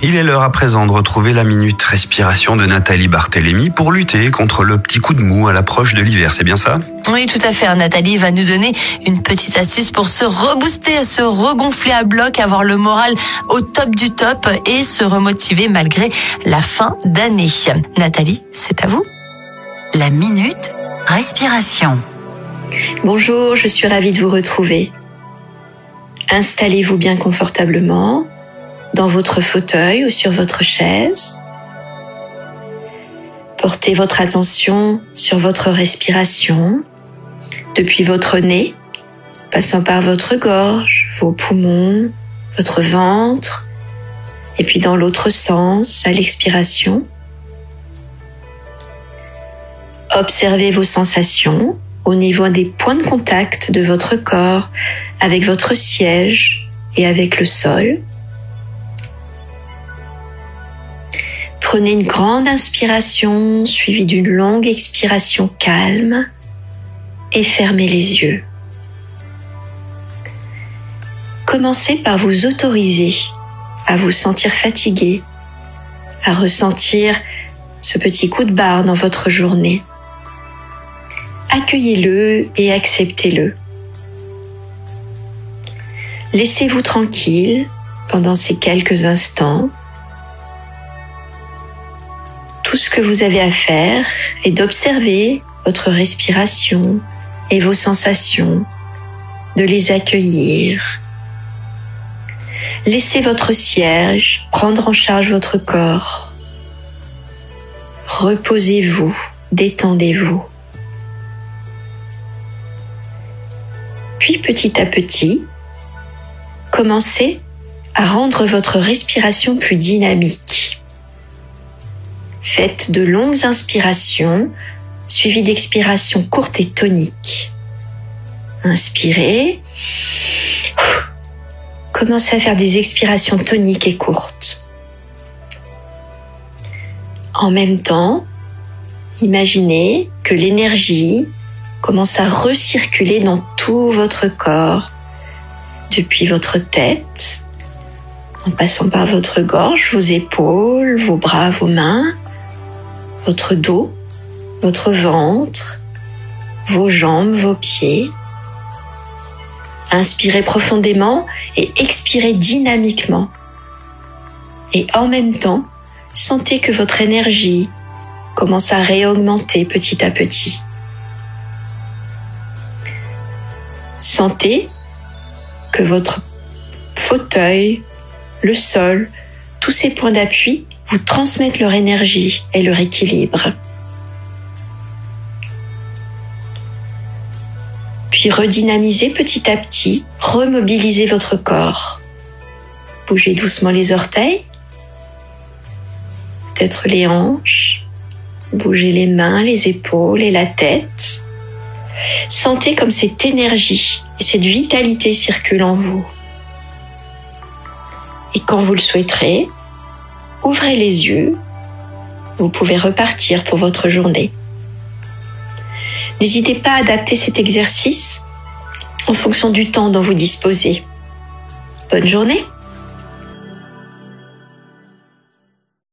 Il est l'heure à présent de retrouver la minute respiration de Nathalie Barthélémy pour lutter contre le petit coup de mou à l'approche de l'hiver, c'est bien ça? Oui, tout à fait. Nathalie va nous donner une petite astuce pour se rebooster, se regonfler à bloc, avoir le moral au top du top et se remotiver malgré la fin d'année. Nathalie, c'est à vous. La minute respiration. Bonjour, je suis ravie de vous retrouver. Installez-vous bien confortablement dans votre fauteuil ou sur votre chaise. Portez votre attention sur votre respiration depuis votre nez, passant par votre gorge, vos poumons, votre ventre, et puis dans l'autre sens, à l'expiration. Observez vos sensations au niveau des points de contact de votre corps avec votre siège et avec le sol. Prenez une grande inspiration suivie d'une longue expiration calme et fermez les yeux. Commencez par vous autoriser à vous sentir fatigué, à ressentir ce petit coup de barre dans votre journée. Accueillez-le et acceptez-le. Laissez-vous tranquille pendant ces quelques instants que vous avez à faire est d'observer votre respiration et vos sensations, de les accueillir. Laissez votre siège prendre en charge votre corps. Reposez-vous, détendez-vous. Puis petit à petit, commencez à rendre votre respiration plus dynamique. Faites de longues inspirations suivies d'expirations courtes et toniques. Inspirez. Commencez à faire des expirations toniques et courtes. En même temps, imaginez que l'énergie commence à recirculer dans tout votre corps, depuis votre tête, en passant par votre gorge, vos épaules, vos bras, vos mains, votre dos, votre ventre, vos jambes, vos pieds. Inspirez profondément et expirez dynamiquement. Et en même temps, sentez que votre énergie commence à réaugmenter petit à petit. Sentez que votre fauteuil, le sol, tous ces points d'appui vous transmettent leur énergie et leur équilibre. Puis redynamisez petit à petit, remobilisez votre corps. Bougez doucement les orteils, peut-être les hanches, bougez les mains, les épaules et la tête. Sentez comme cette énergie et cette vitalité circulent en vous. Et quand vous le souhaiterez, ouvrez les yeux. Vous pouvez repartir pour votre journée. N'hésitez pas à adapter cet exercice en fonction du temps dont vous disposez. Bonne journée